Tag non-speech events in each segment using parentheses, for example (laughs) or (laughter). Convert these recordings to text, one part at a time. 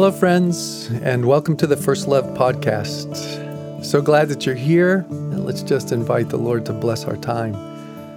hello, friends, and welcome to the First Love podcast. So glad that you're here, and let's just invite the Lord to bless our time.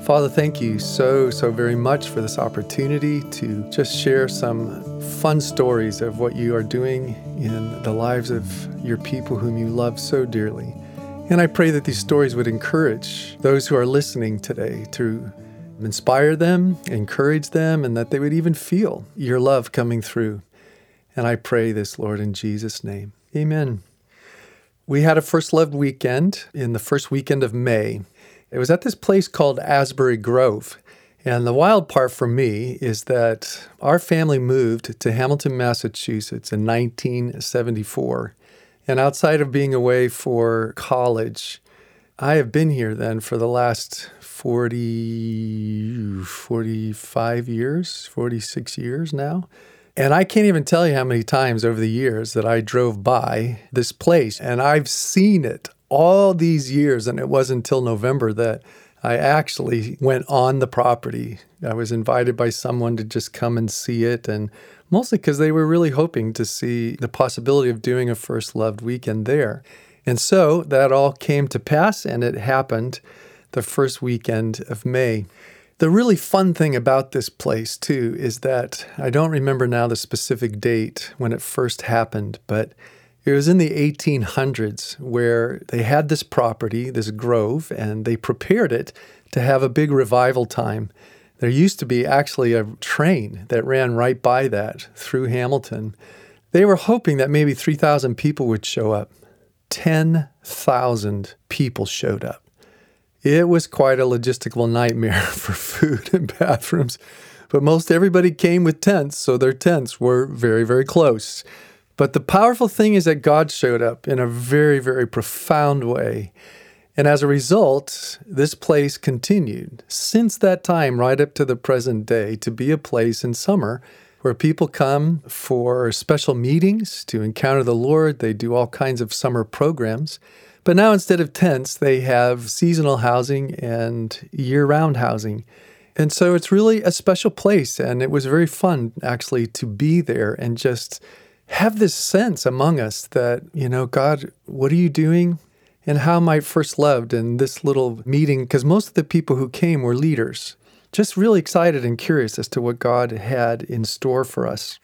Father, thank you so, so very much for this opportunity to just share some fun stories of what you are doing in the lives of your people whom you love so dearly. And I pray that these stories would encourage those who are listening today to inspire them, encourage them, and that they would even feel your love coming through. And I pray this, Lord, in Jesus' name. Amen. We had a First Love weekend in the first weekend of May. It was at this place called Asbury Grove. And the wild part for me is that our family moved to Hamilton, Massachusetts in 1974. And outside of being away for college, I have been here then for the last 40, 45 years, 46 years now. And I can't even tell you how many times over the years that I drove by this place and I've seen it all these years. And it wasn't until November that I actually went on the property. I was invited by someone to just come and see it. And mostly because they were really hoping to see the possibility of doing a First Loved weekend there. And so that all came to pass and it happened the first weekend of May. The really fun thing about this place, too, is that I don't remember now the specific date when it first happened, but it was in the 1800s where they had this property, this grove, and they prepared it to have a big revival time. There used to be actually a train that ran right by that through Hamilton. They were hoping that maybe 3,000 people would show up. 10,000 people showed up. It was quite a logistical nightmare (laughs) for food and bathrooms, but most everybody came with tents, so their tents were very, very close. But the powerful thing is that God showed up in a very, very profound way. And as a result, this place continued since that time right up to the present day to be a place in summer where people come for special meetings to encounter the Lord. They do all kinds of summer programs. But now instead of tents, they have seasonal housing and year round housing. And so it's really a special place. And it was very fun actually to be there and just have this sense among us that, you know, God, what are you doing? And how am I first loved in this little meeting? Because most of the people who came were leaders, just really excited and curious as to what God had in store for us.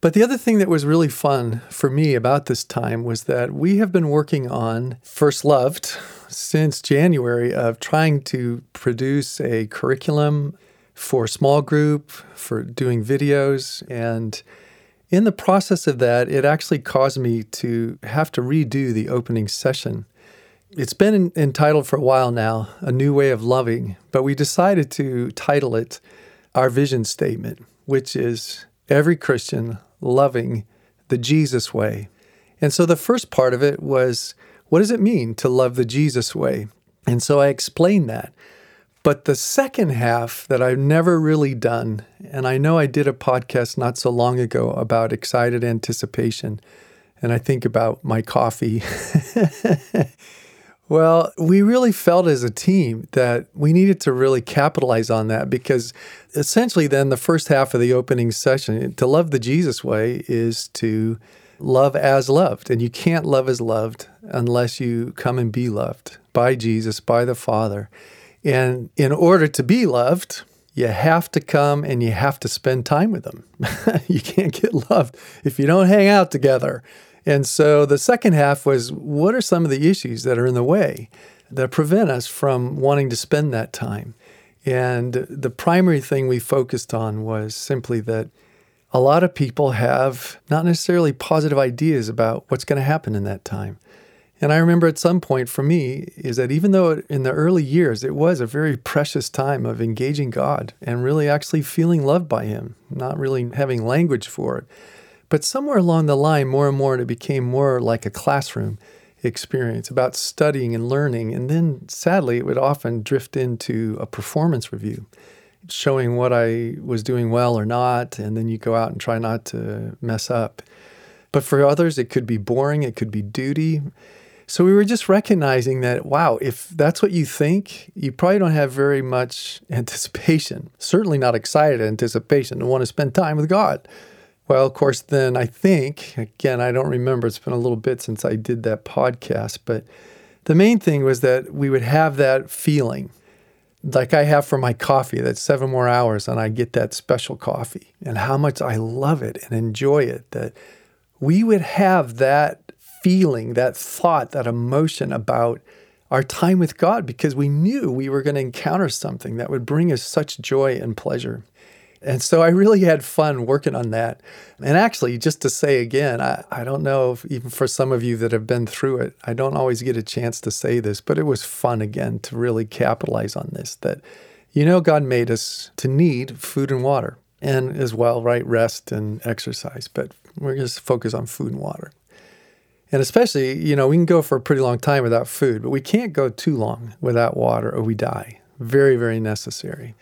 But the other thing that was really fun for me about this time was that we have been working on First Loved since January of trying to produce a curriculum for small group, for doing videos. And in the process of that, it actually caused me to have to redo the opening session. It's been entitled for a while now, A New Way of Loving, but we decided to title it Our Vision Statement, which is every Christian loving the Jesus way. And so the first part of it was what does it mean to love the Jesus way? And so I explained that. But the second half that I've never really done, and I know I did a podcast not so long ago about excited anticipation, and I think about my coffee. (laughs) Well, we really felt as a team that we needed to really capitalize on that because essentially, then the first half of the opening session, to love the Jesus way is to love as loved. And you can't love as loved unless you come and be loved by Jesus, by the Father. And in order to be loved, you have to come and you have to spend time with them. (laughs) you can't get loved if you don't hang out together. And so the second half was what are some of the issues that are in the way that prevent us from wanting to spend that time? And the primary thing we focused on was simply that a lot of people have not necessarily positive ideas about what's going to happen in that time. And I remember at some point for me is that even though in the early years it was a very precious time of engaging God and really actually feeling loved by Him, not really having language for it, but somewhere along the line, more and more, it became more like a classroom experience about studying and learning. And then sadly, it would often drift into a performance review, showing what I was doing well or not. And then you go out and try not to mess up. But for others, it could be boring, it could be duty. So we were just recognizing that, wow, if that's what you think, you probably don't have very much (laughs) anticipation, certainly not excited anticipation to want to spend time with God. Well, of course, then I think, again, I don't remember, it's been a little bit since I did that podcast, but the main thing was that we would have that feeling like I have for my coffee, that's seven more hours and I get that special coffee, and how much I love it and enjoy it. That we would have that feeling, that thought, that emotion about our time with God because we knew we were going to encounter something that would bring us such joy and pleasure. And so I really had fun working on that. And actually, just to say again, I, I don't know if even for some of you that have been through it, I don't always get a chance to say this, but it was fun again to really capitalize on this that, you know, God made us to need food and water and as well, right? Rest and exercise. But we're just focus on food and water. And especially, you know, we can go for a pretty long time without food, but we can't go too long without water or we die. Very, very necessary.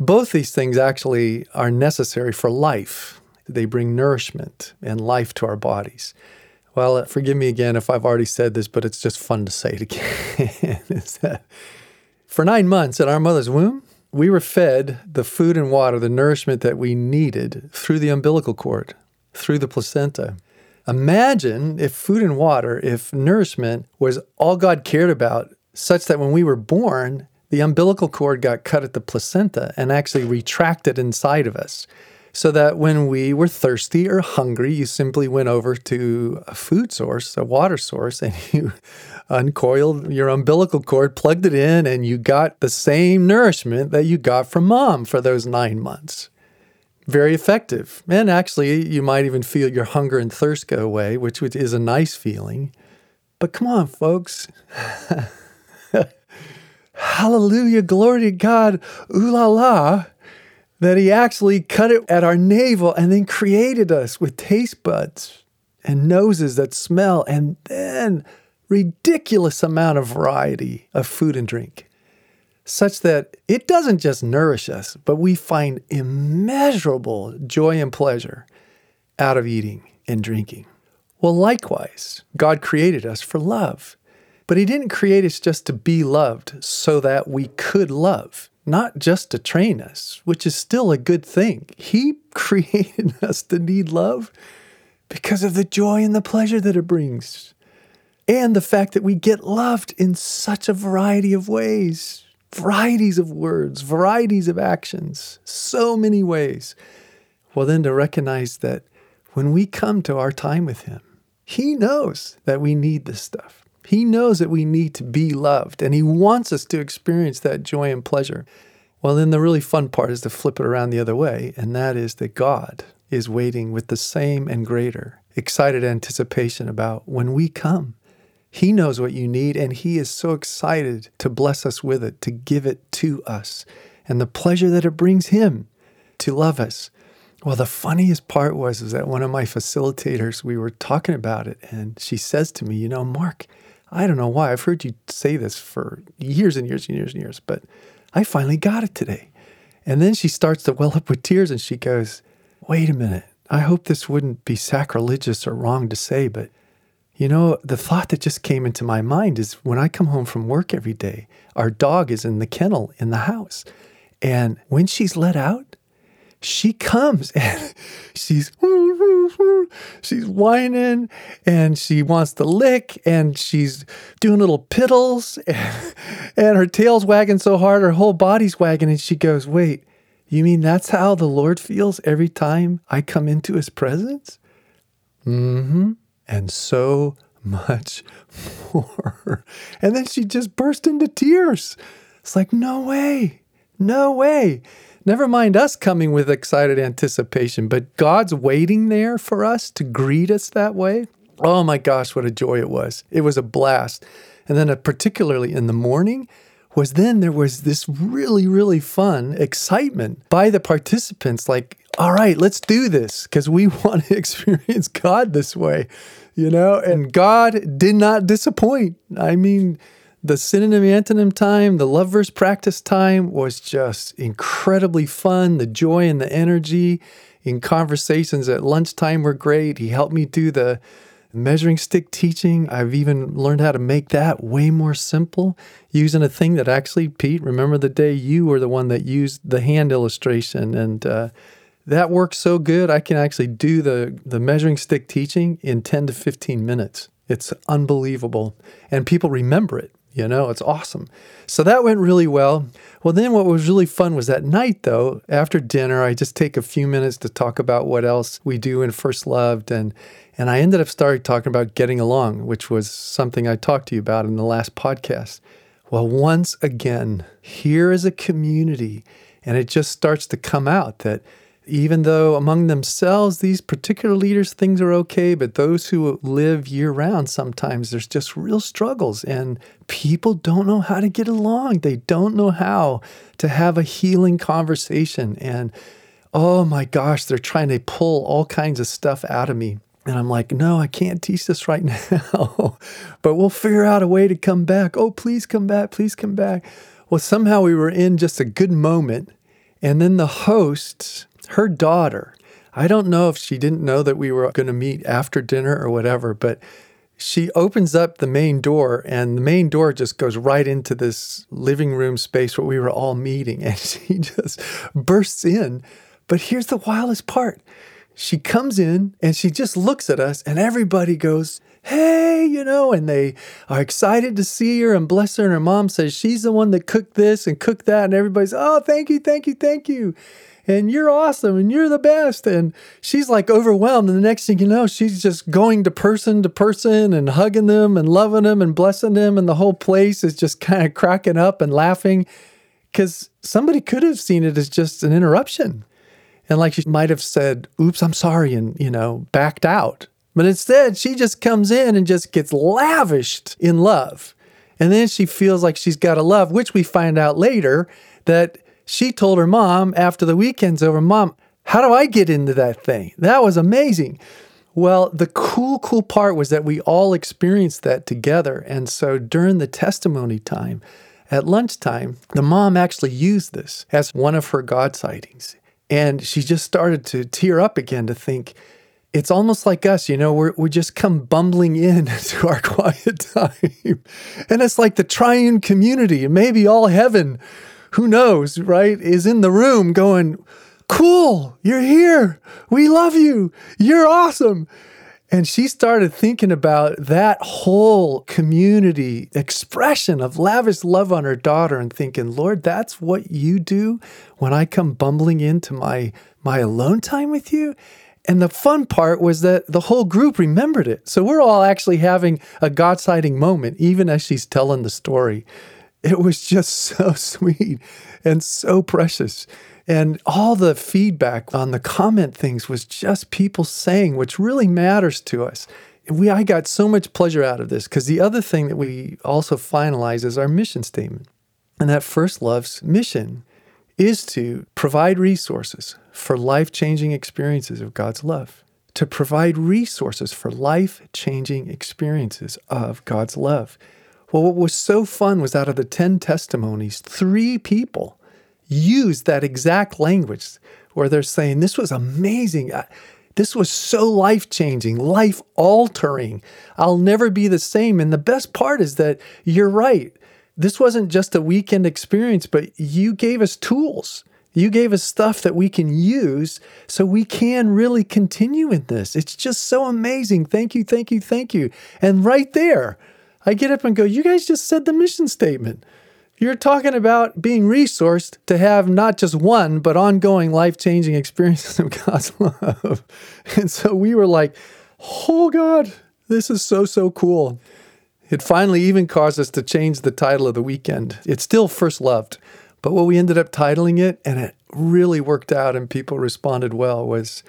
Both these things actually are necessary for life. They bring nourishment and life to our bodies. Well, uh, forgive me again if I've already said this, but it's just fun to say it again. (laughs) for nine months in our mother's womb, we were fed the food and water, the nourishment that we needed through the umbilical cord, through the placenta. Imagine if food and water, if nourishment was all God cared about, such that when we were born, the umbilical cord got cut at the placenta and actually retracted inside of us. So that when we were thirsty or hungry, you simply went over to a food source, a water source, and (laughs) you uncoiled your umbilical cord, plugged it in, and you got the same nourishment that you got from mom for those nine months. Very effective. And actually, you might even feel your hunger and thirst go away, which is a nice feeling. But come on, folks. (laughs) hallelujah, glory to God, ooh la la, that He actually cut it at our navel and then created us with taste buds and noses that smell, and then ridiculous amount of variety of food and drink, such that it doesn't just nourish us, but we find immeasurable joy and pleasure out of eating and drinking. Well, likewise, God created us for love. But He didn't create us just to be loved so that we could love, not just to train us, which is still a good thing. He (laughs) created us to need love because of the joy and the pleasure that it brings. And the fact that we get loved in such a variety of ways varieties of words, varieties of actions, so many ways. Well, then to recognize that when we come to our time with Him, He knows that we need this stuff. He knows that we need to be loved and He wants us to experience that joy and pleasure. Well, then the really fun part is to flip it around the other way, and that is that God is waiting with the same and greater excited anticipation about when we come. He knows what you need, and He is so excited to bless us with it, to give it to us, and the pleasure that it brings Him to love us. Well, the funniest part was is that one of my facilitators, we were talking about it, and she says to me, You know, Mark, I don't know why. I've heard you say this for years and years and years and years, but I finally got it today. And then she starts to well up with tears and she goes, Wait a minute. I hope this wouldn't be sacrilegious or wrong to say, but you know, the thought that just came into my mind is when I come home from work every day, our dog is in the kennel in the house. And when she's let out, she comes (laughs) and she's she's whining and she wants to lick and she's doing little piddles and, (laughs) and her tail's wagging so hard her whole body's wagging and she goes wait you mean that's how the lord feels every time i come into his presence? Mm-hmm. And so much (laughs) more. And then she just burst into tears. It's like no way. No way Never mind us coming with excited anticipation, but God's waiting there for us to greet us that way. Oh my gosh, what a joy it was. It was a blast. And then, uh, particularly in the morning, was then there was this really, really fun excitement by the participants like, all right, let's do this because we (laughs) want to experience God this way, you know? And God did not disappoint. I mean, the synonym antonym time, the lovers practice time was just incredibly fun. The joy and the energy in conversations at lunchtime were great. He helped me do the measuring stick teaching. I've even learned how to make that way more simple using a thing that actually, Pete, remember the day you were the one that used the hand illustration and uh, that works so good. I can actually do the, the measuring stick teaching in 10 to 15 minutes. It's unbelievable. And people remember it. You know, it's awesome. So that went really well. Well, then what was really fun was that night, though, after dinner, I just take a few minutes to talk about what else we do in First Loved. And, and I ended up starting talking about getting along, which was something I talked to you about in the last podcast. Well, once again, here is a community, and it just starts to come out that even though among themselves these particular leaders things are okay but those who live year round sometimes there's just real struggles and people don't know how to get along they don't know how to have a healing conversation and oh my gosh they're trying to pull all kinds of stuff out of me and I'm like, no, I can't teach this right (laughs) now, but we'll figure out a way to come back. Oh, please come back. Please come back. Well, somehow we were in just a good moment. And then the host her daughter, I don't know if she didn't know that we were going to meet after dinner or whatever, but she opens up the main door and the main door just goes right into this living room space where we were all meeting (laughs) and she just bursts in. But here's the wildest part. She comes in and she just looks at us and everybody goes, Hey, you know, and they are excited to see her and bless her. And her mom says she's the one that cooked this and cooked that. And everybody's, Oh, thank you, thank you, thank you and you're awesome and you're the best. And she's like overwhelmed. And the next thing you know, she's just going to person to person and hugging them and loving them and blessing them. And the whole place is just kind of cracking up and laughing because somebody could have seen it as just an interruption. And like she might have said, oops, I'm sorry, and, you know, backed out. But instead, she just comes in and just gets lavished in love. And then she feels like she's got a love, which we find out later that she told her mom after the weekend's over, Mom, how do I get into that thing? That was amazing. Well, the cool, cool part was that we all experienced that together. And so during the testimony time at lunchtime, the mom actually used this as one of her God sightings. And she just started to tear up again to think, it's almost like us, you know, we're, we just come bumbling in (laughs) to our quiet (laughs) time. And it's like the triune community and maybe all heaven who knows, right, is in the room going, Cool, you're here. We love you. You're awesome. And she started thinking about that whole community expression of lavish love on her daughter and thinking, Lord, that's what you do when I come bumbling into my, my alone time with you. And the fun part was that the whole group remembered it. So we're all actually having a God sighting moment, even as she's telling the story. It was just (laughs) so sweet and so precious. And all the feedback on the comment things was just people saying, which really matters to us. We, I got so much pleasure out of this because the other thing that we also finalize is our mission statement. And that First Love's mission is to provide resources for life changing experiences of God's love, to provide resources for life changing experiences of God's love. Well, what was so fun was out of the 10 testimonies, three people used that exact language where they're saying, This was amazing. This was so life changing, life altering. I'll never be the same. And the best part is that you're right. This wasn't just a weekend experience, but you gave us tools. You gave us stuff that we can use so we can really continue in this. It's just so amazing. Thank you, thank you, thank you. And right there, I get up and go, You guys just said the mission statement. You're talking about being resourced to have not just one, but ongoing life changing experiences of (laughs) God's love. And so we were like, Oh God, this is so, so cool. It finally even caused us to change the title of the weekend. It's still First Loved, but what we ended up titling it, and it really worked out and people responded well, was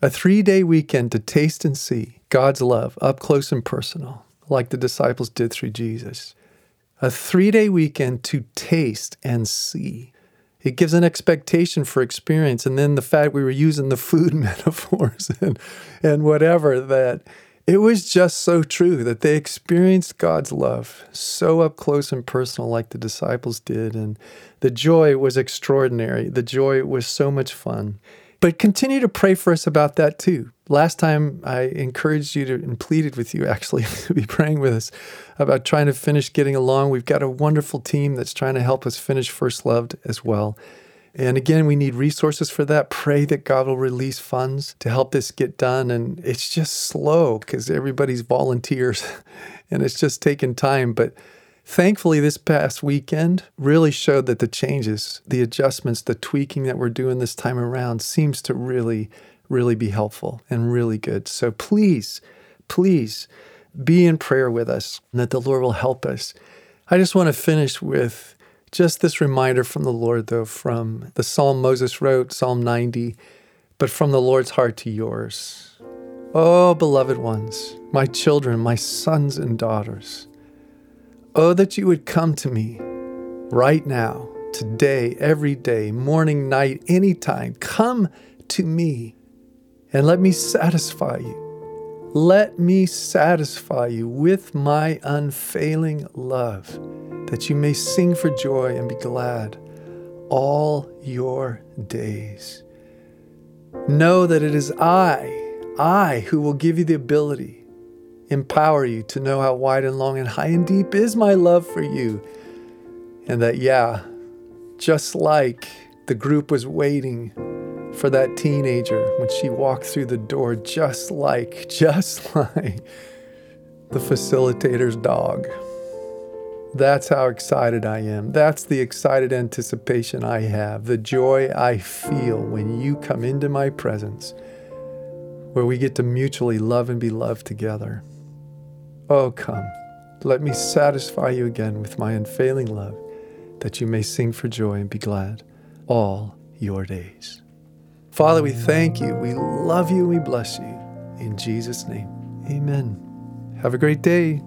a three day weekend to taste and see God's love up close and personal like the disciples did through Jesus. A three day weekend to taste and see. It gives an expectation for experience. And then the fact we were using the food (laughs) metaphors and, and whatever, that it was just so true that they experienced God's love so up close and personal, like the disciples did. And the joy was extraordinary. The joy was so much fun. But continue to pray for us about that too. Last time I encouraged you to and pleaded with you actually (laughs) to be praying with us about trying to finish getting along. We've got a wonderful team that's trying to help us finish First Loved as well. And again, we need resources for that. Pray that God will release funds to help this get done. And it's just slow because everybody's volunteers (laughs) and it's just taking time. But thankfully, this past weekend really showed that the changes, the adjustments, the tweaking that we're doing this time around seems to really, really be helpful and really good. So please, please be in prayer with us and that the Lord will help us. I just want to finish with just this reminder from the Lord, though, from the psalm Moses wrote, Psalm 90, but from the Lord's heart to yours. Oh, beloved ones, my children, my sons and daughters, oh, that you would come to me right now, today, every day, morning, night, anytime. Come to me and let me satisfy you. Let me satisfy you with my unfailing love that you may sing for joy and be glad all your days. Know that it is I, I who will give you the ability, empower you to know how wide and long and high and deep is my love for you. And that, yeah, just like the group was waiting for that teenager when she walked through the door, just like, just (laughs) like the facilitator's dog. That's how excited I am. That's the excited anticipation I have, the joy I feel when you come into my presence, where we get to mutually love and be loved together. Oh, come, let me satisfy you again with my unfailing love, that you may sing for joy and be glad all your days. Father, we thank you, we love you, we bless you. In Jesus' name, amen. Have a great day.